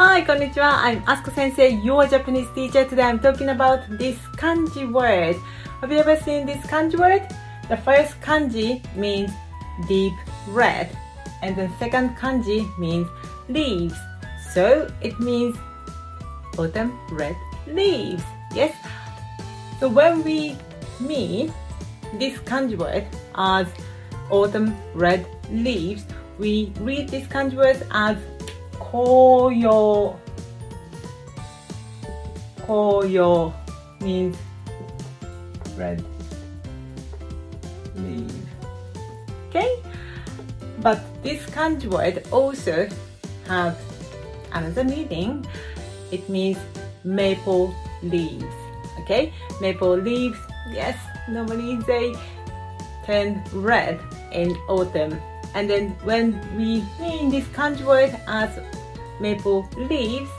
Hi, konnichiwa. I'm Asuko Sensei, your Japanese teacher. Today I'm talking about this kanji word. Have you ever seen this kanji word? The first kanji means deep red, and the second kanji means leaves. So it means autumn red leaves. Yes. So when we mean this kanji word as autumn red leaves, we read this kanji word as koyo. Koyo means red leaf. Okay? But this kanji word also have another meaning. It means maple leaves. Okay? Maple leaves, yes, normally they turn red in autumn. And then when we mean this kanji word as maple leaves,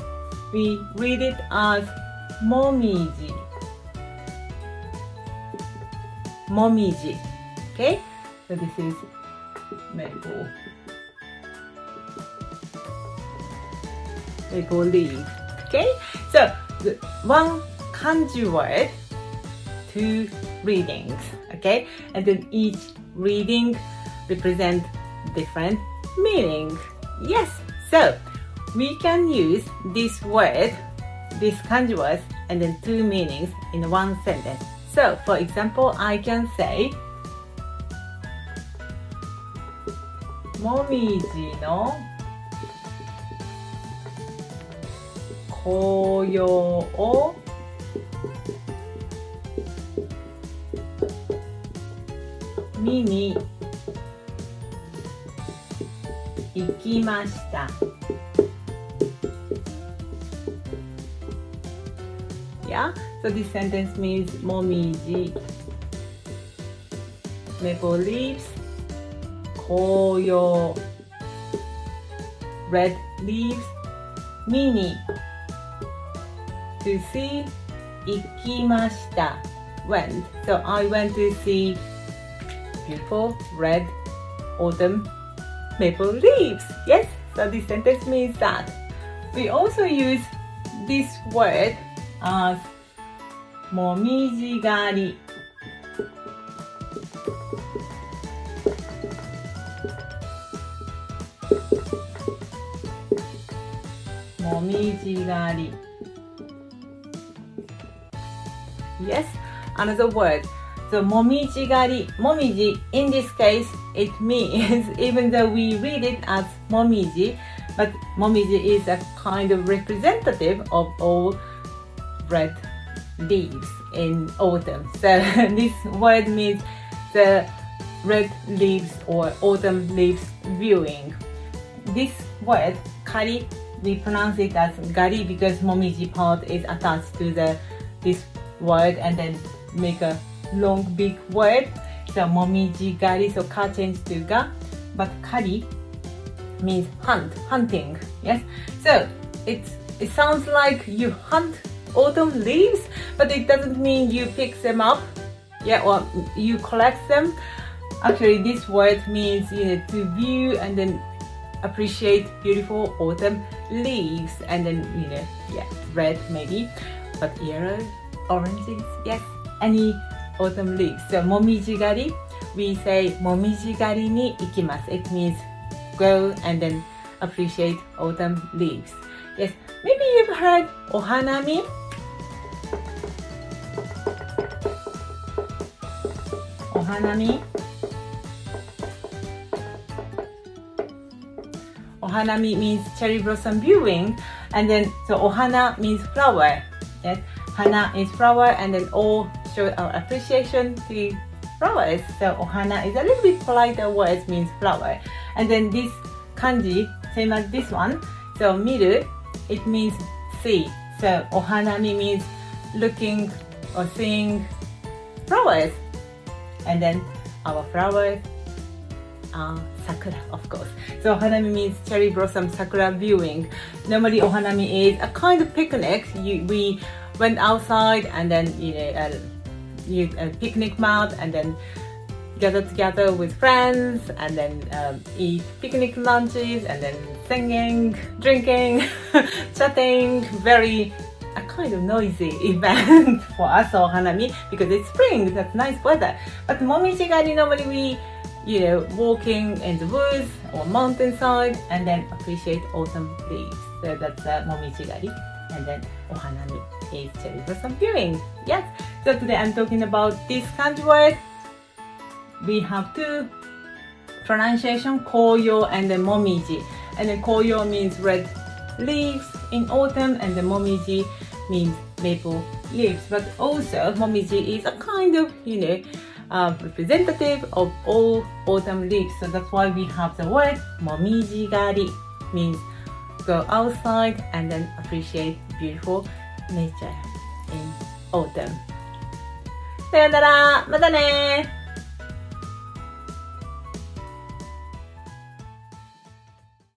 we read it as momiji. Momiji. Okay? So this is maple. Maple leaf. Okay? So one kanji word, two readings. Okay? And then each reading represent different meaning. Yes. So we can use this word, this kanji word, and then two meanings in one sentence. So, for example, I can say もみじの紅葉を見に 行きました。Yeah, so this sentence means momiji, maple leaves, 紅葉 red leaves, 見に to see 行きました went. So I went to see beautiful red autumn maple leaves. Yes, so this sentence means that. We also use this word as momiji gari. Yes, another word. So momiji gari, momiji, in this case, it means, even though we read it as momiji, but momiji is a kind of representative of all red leaves in autumn. So this word means the red leaves or autumn leaves viewing. This word, kari, we pronounce it as gari because momiji part is attached to the this word and then make a long big word. So momiji gari so change to ga but kari means hunt, hunting. Yes. So it's it sounds like you hunt autumn leaves, but it doesn't mean you pick them up. Yeah, or you collect them. Actually, this word means you know to view and then appreciate beautiful autumn leaves and then you know yeah red maybe but yellow oranges yes any autumn leaves. So momijigari we say momijigari ni ikimasu. It means go and then appreciate autumn leaves. Yes maybe you've heard ohanami ohanami ohanami means cherry blossom viewing and then so ohana means flower. Yes hana is flower and then all show our appreciation to flowers so ohana is a little bit politer word means flower and then this kanji same as this one so miru it means see so ohanami means looking or seeing flowers and then our flowers uh, sakura, of course. So ohanami means cherry blossom sakura viewing. Normally ohanami is a kind of picnic. You, we went outside and then you know uh, you uh, picnic mat and then gather together with friends and then um, eat picnic lunches and then singing, drinking, chatting, very a kind of noisy event for us or Hanami because it's spring, that's nice weather. But Momijigari normally we, you know, walking in the woods or mountainside and then appreciate autumn leaves. So that's uh, Momijigari. And then Ohanami is cherry blossom viewing. Yes. So today I'm talking about this kanji word. We have two pronunciation, koyo and then momiji. And then koyo means red leaves in autumn and the momiji means maple leaves. But also momiji is a kind of, you know, uh, representative of all autumn leaves. So that's why we have the word momijigari means go outside and then appreciate beautiful nature in autumn. さよならまたね